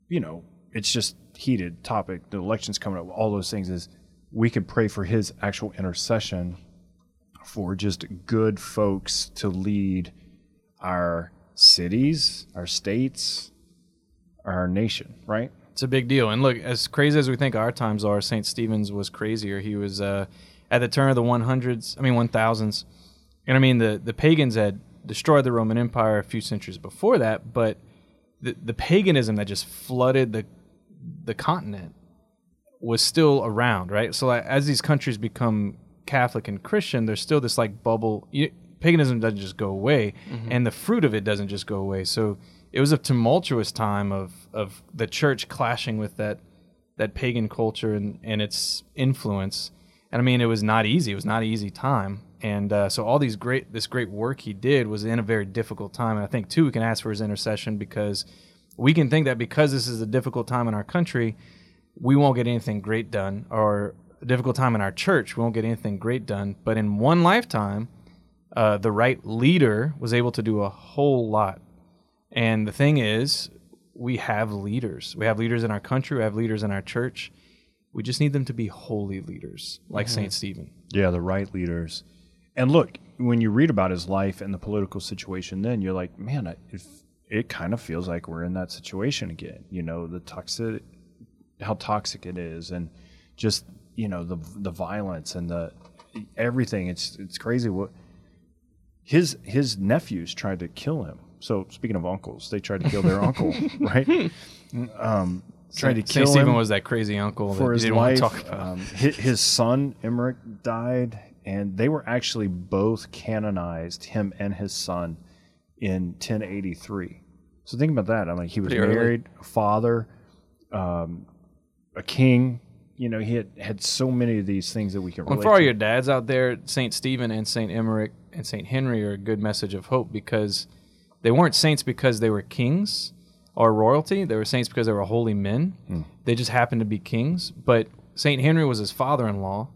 you know, it's just heated topic. The election's coming up. All those things is we could pray for his actual intercession for just good folks to lead our cities, our states, our nation, right? It's a big deal. And look, as crazy as we think our times are, St. Stephen's was crazier. He was uh, at the turn of the 100s, I mean 1000s. And I mean, the, the pagans had destroyed the Roman Empire a few centuries before that, but the, the paganism that just flooded the the continent was still around, right? So like, as these countries become Catholic and Christian, there's still this like bubble. You, paganism doesn't just go away, and the fruit of it doesn't just go away. So it was a tumultuous time of of the church clashing with that that pagan culture and, and its influence. And I mean, it was not easy. It was not an easy time. And uh, so all these great this great work he did was in a very difficult time. And I think too we can ask for his intercession because we can think that because this is a difficult time in our country, we won't get anything great done, or a difficult time in our church, we won't get anything great done. But in one lifetime, uh, the right leader was able to do a whole lot. And the thing is, we have leaders. We have leaders in our country. We have leaders in our church. We just need them to be holy leaders, like Saint Stephen. Yeah, the right leaders. And look, when you read about his life and the political situation, then you're like, man, it, it, kind of feels like we're in that situation again. You know, the toxic, how toxic it is, and just you know the the violence and the everything. It's it's crazy. What his his nephews tried to kill him. So speaking of uncles, they tried to kill their uncle, [laughs] right? Um, tried to Saint kill Stephen him was that crazy uncle for that his you didn't want life. to talk about. Um, his, his son Emmerich died, and they were actually both canonized, him and his son, in 1083. So think about that. I mean, he was Pretty early. married, a father, um, a king. You know, he had had so many of these things that we can Well, relate for all to. your dads out there, Saint Stephen and Saint Emmerich and Saint Henry are a good message of hope because they weren't saints because they were kings or royalty. They were saints because they were holy men. Hmm. They just happened to be kings. But Saint Henry was his father-in-law,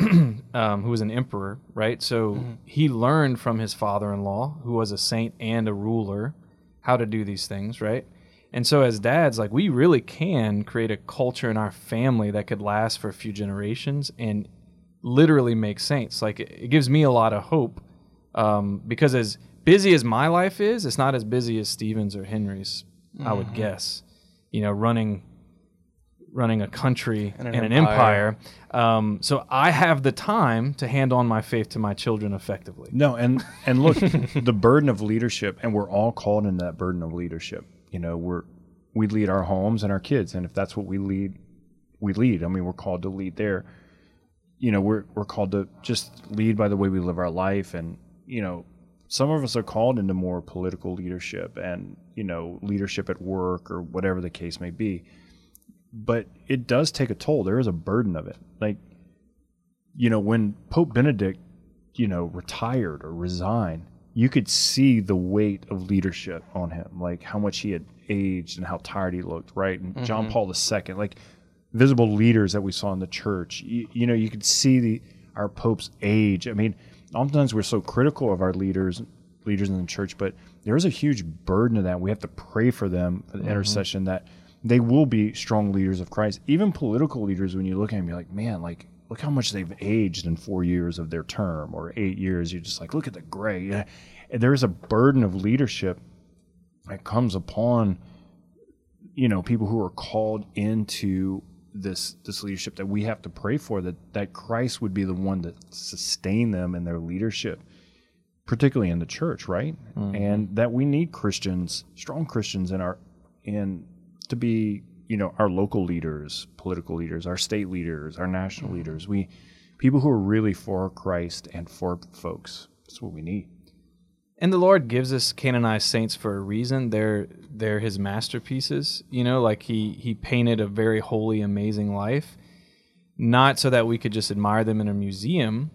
[clears throat] um, who was an emperor, right? So Mm-hmm. he learned from his father-in-law, who was a saint and a ruler, how to do these things, right? And so as dads, like we really can create a culture in our family that could last for a few generations and literally make saints. Like it, it gives me a lot of hope um, because as busy as my life is, it's not as busy as Stevens or Henry's. I would guess. You know, running running a country and And an, an empire. empire. Um, so I have the time to hand on my faith to my children effectively. No, and and look, [laughs] the burden of leadership, and we're all called into that burden of leadership. You know, we're we lead our homes and our kids, and if that's what we lead, we lead. I mean, we're called to lead there. You know, we're we're called to just lead by the way we live our life, and you know, some of us are called into more political leadership and you know leadership at work or whatever the case may be. But it does take a toll. There is a burden of it. Like, you know, when Pope Benedict you know, retired or resigned, you could see the weight of leadership on him, like how much he had aged and how tired he looked, right? And John mm-hmm. Paul II, like visible leaders that we saw in the church, you, you know, you could see the our popes age. I mean, oftentimes we're so critical of our leaders, leaders in the church, but there is a huge burden of that. We have to pray for them, for the mm-hmm. intercession that they will be strong leaders of Christ. Even political leaders, when you look at them, you're like, man, like look how much they've aged in four years of their term or eight years. You're just like, look at the gray. There is a burden of leadership that comes upon, you know, people who are called into this this leadership that we have to pray for that that Christ would be the one to sustain them in their leadership, particularly in the church, right? Mm-hmm. And that we need Christians, strong Christians in our in to be you know our local leaders political leaders our state leaders our national mm-hmm. leaders we people who are really for christ and for folks that's what we need And the Lord gives us canonized saints for a reason. They're they're His masterpieces. You know, like He He painted a very holy, amazing life, not so that we could just admire them in a museum,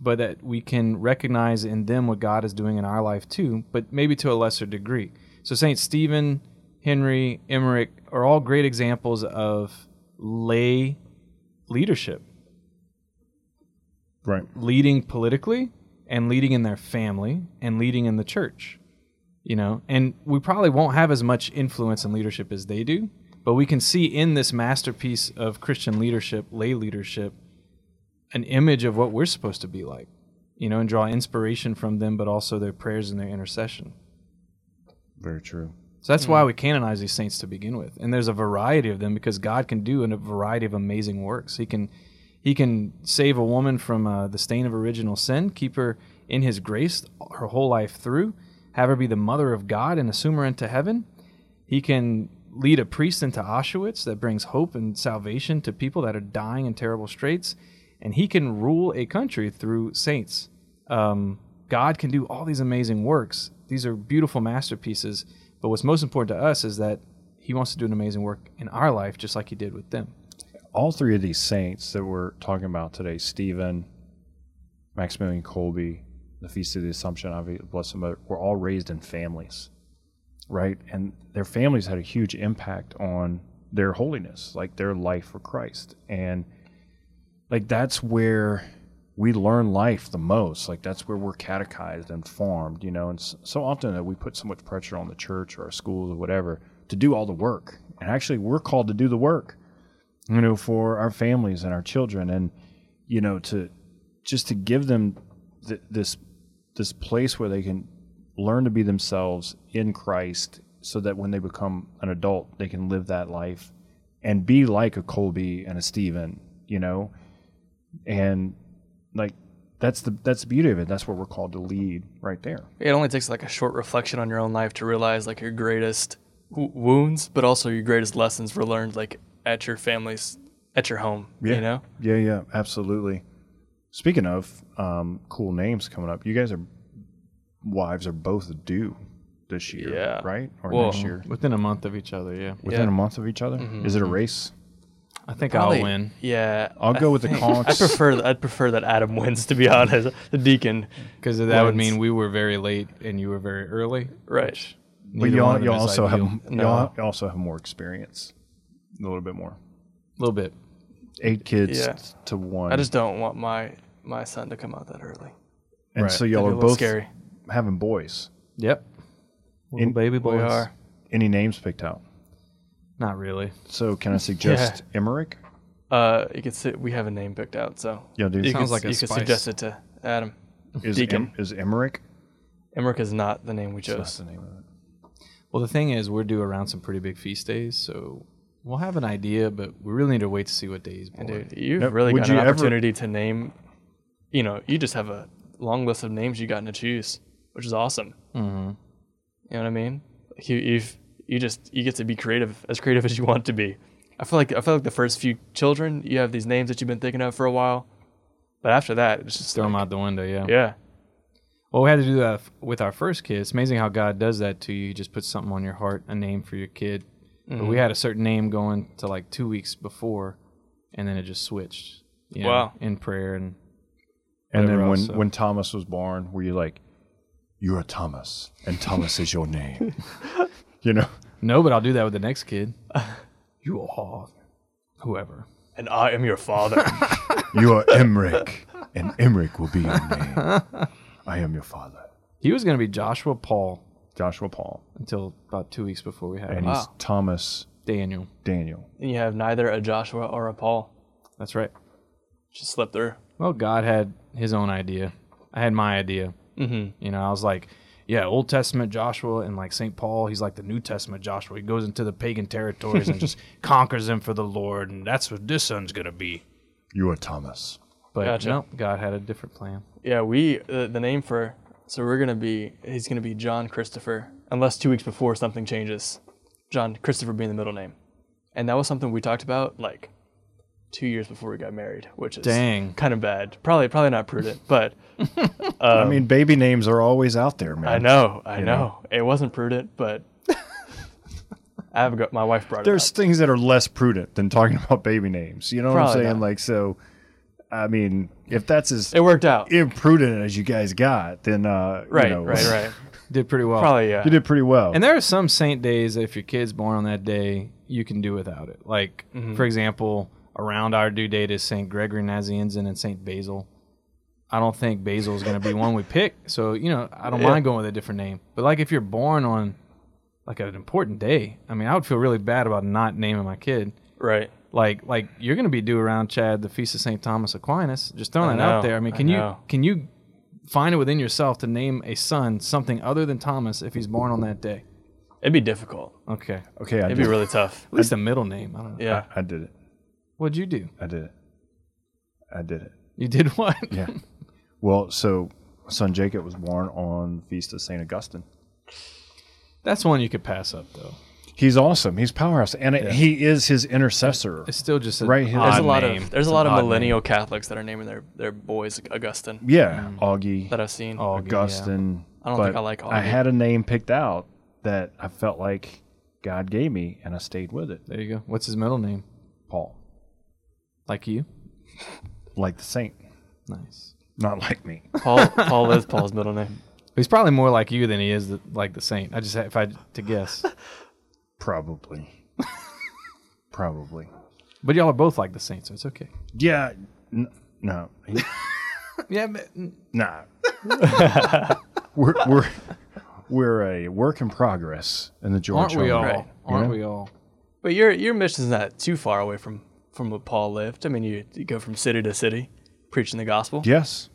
but that we can recognize in them what God is doing in our life too, but maybe to a lesser degree. So Saint Stephen, Henry, Emmerich are all great examples of lay leadership, right. Leading politically and leading in their family and leading in the church you know? And we probably won't have as much influence and leadership as they do but we can see in this masterpiece of christian leadership lay leadership an image of what we're supposed to be like you know and draw inspiration from them but also their prayers and their intercession. Very true so that's why we canonize these saints to begin with and there's a variety of them because god can do a variety of amazing works he can he can save a woman from uh, the stain of original sin, keep her in his grace her whole life through, have her be the mother of God and assume her into heaven. He can lead a priest into Auschwitz that brings hope and salvation to people that are dying in terrible straits, and he can rule a country through saints. Um, God can do all these amazing works. These are beautiful masterpieces. But what's most important to us is that He wants to do an amazing work in our life, just like He did with them. all three of these saints that we're talking about today Stephen, Maximilian Kolbe, the Feast of the Assumption, obviously, bless them, but were all raised in families, right? And their families had a huge impact on their holiness, like their life for Christ. And like that's where we learn life the most. Like that's where we're catechized and formed, you know. And so often that we put so much pressure on the church or our schools or whatever to do all the work. And actually, we're called to do the work you know, for our families and our children, and you know, to just to give them th- this this place where they can learn to be themselves in Christ, so that when they become an adult, they can live that life and be like a Kolbe and a Stephen, you know, and like that's the that's the beauty of it. That's what we're called to lead right there. It only takes like a short reflection on your own life to realize like your greatest w- wounds, but also your greatest lessons were learned like at your family's, at your home. You know, Yeah, yeah, absolutely. Speaking of um, cool names coming up, you guys are wives are both due this year, Yeah. right? Or Well, next year, Within a month of each other, yeah. within yeah. a month of each other. Is it a race? I think Probably- I'll win Yeah, I'll I go with the [laughs] think- Conks. I prefer I'd prefer that Adam wins to be honest. The deacon, because that would Wins. mean we were very late and you were very early. right? But Neither y'all, of them y'all is also ideal. have No. y'all you also have more experience, a little bit more. a little bit. Eight kids Yeah. to one. I just don't want my my son to come out that early. and Right. so y'all That'd be are a little both scary. having boys. Yep. Little In- baby We boys. are. Any names picked out? Not really. So can I [laughs] suggest Emmerich? Uh, you could say we have a name picked out, so Yeah, dude. you Sounds could, like a you could spice. suggest it to Adam. Is Deacon. em, is Emmerich? Emmerich is not the name we So that's chose. the name of it. Well, the thing is, we're due around some pretty big feast days, so we'll have an idea, but we really need to wait to see what day he's born. Dude, you've Now, really would got you an ever- opportunity to name. You know, you just have a long list of names you gotten to choose, which is awesome. Mm-hmm. You know what I mean? Like you, you've you just you get to be creative, as creative [laughs] as you want to be. I feel like I feel like the first few children, you have these names that you've been thinking of for a while, but after that, it's just Throw him like- out the window, yeah. Yeah, Well, we had to do that with our first kid. It's amazing how God does that to you. He just puts something on your heart, a name for your kid. Mm-hmm. we had a certain name going to like two weeks before, and then it just switched. You know, Wow. In prayer and And then when, else, so- when Thomas was born, were you like, you're a Thomas, and Thomas is your name? [laughs] you know? no, but I'll do that with the next kid. [laughs] you are whoever. and I am your father. [laughs] You are Emmerich, and Emmerich will be your name. I am your father. He was going to be Joshua Paul Joshua Paul. until about two weeks before we had And him. he's Wow. Thomas Daniel. Daniel. and you have neither a Joshua or a Paul. That's right. Just slip through. Well, God had his own idea. I had my idea. Mm-hmm. You know, I was like, yeah, Old Testament Joshua and like St. Paul, he's like the New Testament Joshua. He goes into the pagan territories and just [laughs] conquers them for the Lord, and that's what this son's gonna be. You are Thomas. But Gotcha. no, God had a different plan. Yeah, we uh, the name for so we're gonna be he's gonna be John Christopher unless two weeks before something changes. John Christopher being the middle name, and that was something we talked about like two years before we got married, which is Dang. kind of bad. Probably probably not prudent, but [laughs] I mean, baby names are always out there, man. I know I You know. know. it wasn't prudent, but [laughs] I have got my wife brought There's it up. things that are less prudent than talking [laughs] about baby names. You know what I'm saying? not. Like, so, I mean, if that's as It worked out. imprudent as you guys got, then, uh, you right, know, right, right. Did pretty well. Probably yeah. You did pretty well. And there are some saint days if your kid's born on that day, you can do without it. Like, Mm-hmm. for example, around our due date is St. Gregory Nazianzen and St. Basil. I don't think Basil is going to be one we pick. So, you know, I don't Yeah. mind going with a different name. But, like, if you're born on, like, an important day, I mean, I would feel really bad about not naming my kid. Right. Like, like you're going to be due around Chad, the Feast of St. Thomas Aquinas. Just throwing I that out there. I mean, I can you can you find it within yourself to name a son something other than Thomas if he's born on that day? It'd be difficult. Okay. okay, I It'd did be really tough. At least a middle name. I don't know. Yeah. I did it. What'd you do? I did it. I did it. You did [laughs] what? Yeah. well, so son Jacob was born on the feast of Saint Augustine. That's one you could pass up though. He's awesome. He's powerhouse, and it, he is his intercessor. It's still just a Right, his- odd There's a lot name. of there's It's a lot an of odd millennial name. Catholics that are naming their their boys Augustine Yeah, mm. Augie, that I've seen. Augie, yeah. Augustine. I don't but think I like I Augie. had a name picked out that I felt like God gave me, and I stayed with it. There you go. What's his middle name? Paul, Like you? like the saint, Nice. not like me. Paul [laughs] Paul is Paul's middle name. He's probably more like you than he is the, like the saint. I just if I had to guess. [laughs] Probably. Probably. But y'all are both like the saint, so it's okay. Yeah. N- no. [laughs] Yeah, but, nah. we're we're we're a work in progress in the George. aren't we all? home. Aren't Yeah. we all? But your your mission's not too far away from from what Paul lived. I mean, you, you go from city to city preaching the gospel. Yes.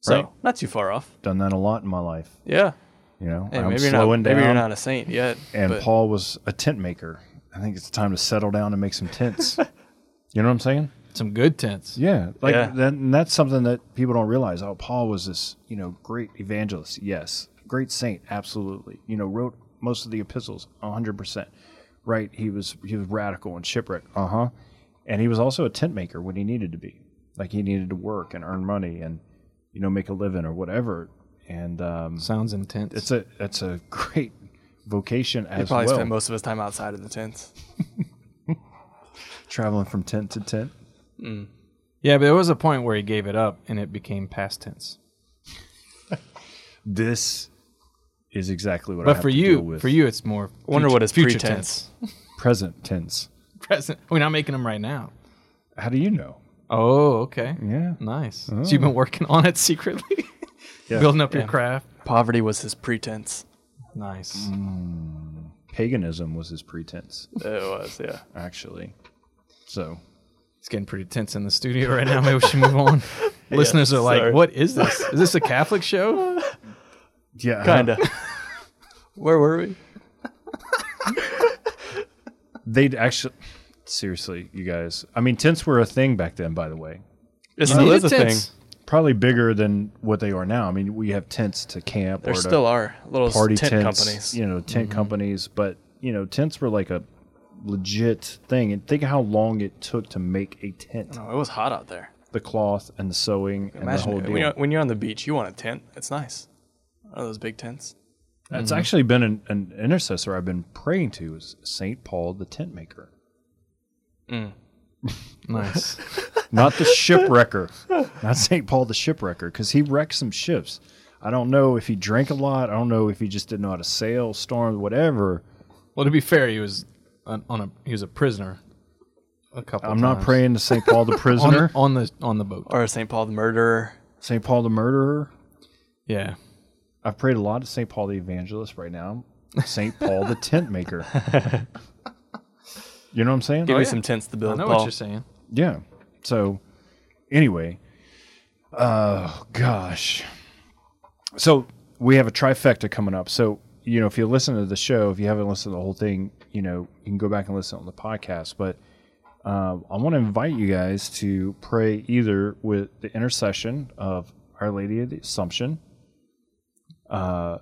So right. not too far off. Done that a lot in my life. Yeah. You know, Hey, I'm maybe you're slowing not down. maybe you're not a saint yet. and but Paul was a tent maker. I think it's time to settle down and make some tents. [laughs] you know what I'm saying? Some good tents. Yeah, like Yeah. That, and that's something that people don't realize. Oh, Paul was this, you know, great evangelist. Yes, great saint. Absolutely. You know, wrote most of the epistles. hundred percent. Right. He was he was radical and shipwreck. Uh huh. And he was also a tent maker when he needed to be. Like he needed to work and earn money and you know make a living or whatever. And um, Sounds intense. it's a it's a great vocation he as probably well. spent most of his time outside of the tents. [laughs] traveling from tent to tent. yeah, but there was a point where he gave it up and it became past tense. [laughs] This is exactly what I But have for to you, deal with. for you, it's more. Wonder future- what his future pretense. present tense. Present. We're not making them right now. How do you know? Oh, okay. Yeah. Nice. So oh. you've been working on it [laughs] secretly, Yeah. building up Yeah. your craft. Poverty was his pretense. Nice. Hmm. Paganism was his pretense, It was, yeah. actually. So It's getting pretty tense in the studio right now. Maybe we should move on. [laughs] Listeners are like, sorry. "What is this? Is this a Catholic show?" yeah, Kinda. [laughs] Where were we? They'd actually seriously, you guys. I mean, tents were a thing back then, by the way. It You still is a thing. tents. Probably bigger than what they are now. I mean, we have tents to camp There or to still are little party tent tents, companies. you know, tent mhm. companies. But you know, tents were like a legit thing. And think of how long it took to make a tent. No, it was hot out there. The cloth and the sewing and the Imagine whole it. deal. when, you're, when you're on the beach, you want a tent. It's nice. One of those big tents. That's mm-hmm. actually been an, an intercessor I've been praying to is Saint Paul the tent maker, Mm. [laughs] Nice. not the shipwrecker, not Saint Paul the shipwrecker, because he wrecked some ships. I don't know if he drank a lot. I don't know if he just didn't know how to sail, storm, whatever. well, to be fair, he was on, on a he was a prisoner. A couple. I'm not praying to Saint Paul the [laughs] on prisoner, the, on the on the boat. Or St. Paul the murderer. Saint Paul the murderer. Yeah. I've prayed a lot to Saint Paul the evangelist. Right now, Saint Paul the [laughs] tent maker. You know what I'm saying? Give Oh, me yeah. some tents to build. I build, know Paul. what you're saying. Yeah. So anyway, oh gosh. So we have a trifecta coming up. So, you know, if you listen to the show, if you haven't listened to the whole thing, you know, you can go back and listen on the podcast. But uh, I want to invite you guys to pray either with the intercession of Our Lady of the Assumption, uh,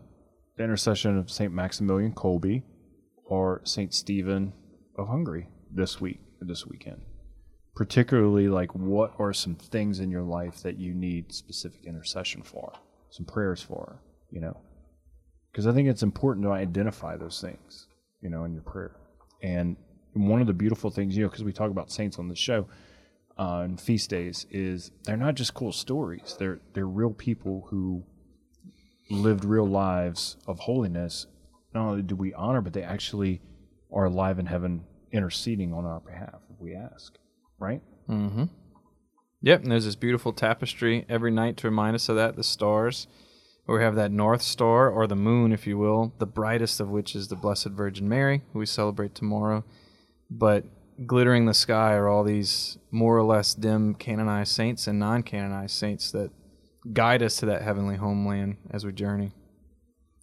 the intercession of Saint Maximilian Kolbe, or Saint Stephen of Hungary this week, this weekend. Particularly like what are some things in your life that you need specific intercession for some prayers for you know? Because i think it's important to identify those things you know in your prayer. And one of the beautiful things you know because we talk about saints on the show uh, feast days is they're not just cool stories. They're they're real people who lived real lives of holiness. Not only do we honor but they actually are alive in heaven interceding on our behalf if we ask right Mm-hmm. Yep, and there's this beautiful tapestry every night to remind us of that. The stars, we have that North Star, or the moon, if you will, the brightest of which is the Blessed Virgin Mary, who we celebrate tomorrow. But glittering the sky are all these more or less dim canonized saints and non canonized saints that guide us to that heavenly homeland as we journey.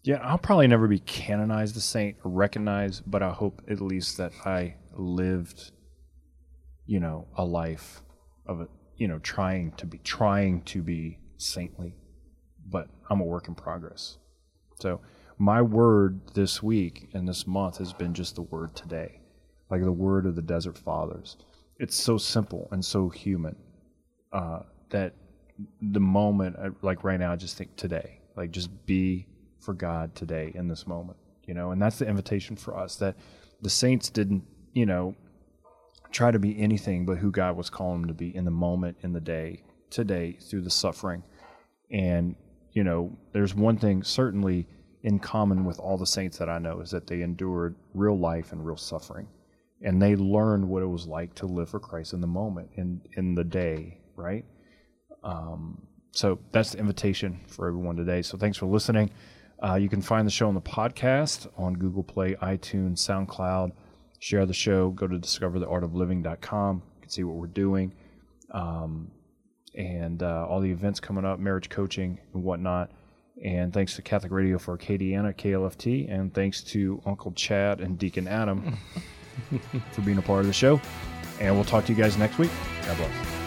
Yeah, I'll probably never be canonized a saint or recognized, but I hope at least that I lived, you know, a life of you know, trying to be trying to be saintly, but I'm a work in progress. So my word this week and this month has been just the word today, like the word of the desert fathers. It's so simple and so human uh, that the moment, uh, like right now, I just think today, like just be for God today in this moment, you know, and that's the invitation for us that the saints didn't, you know, try to be anything but who God was calling them to be in the moment, in the day, today, through the suffering. And, you know, there's one thing certainly in common with all the saints that I know is that they endured real life and real suffering. And they learned what it was like to live for Christ in the moment, in, in the day, right? Um, so that's the invitation for everyone today. So thanks for listening. Uh, you can find the show on the podcast on Google Play, iTunes, SoundCloud. Share the show. Go to discovertheartofliving.com. You can see what we're doing. Um, and uh, all the events coming up, marriage coaching and whatnot. And thanks to Catholic Radio for Acadiana, KLFT. And thanks to Uncle Chad and Deacon Adam [laughs] for being a part of the show. And we'll talk to you guys next week. God bless.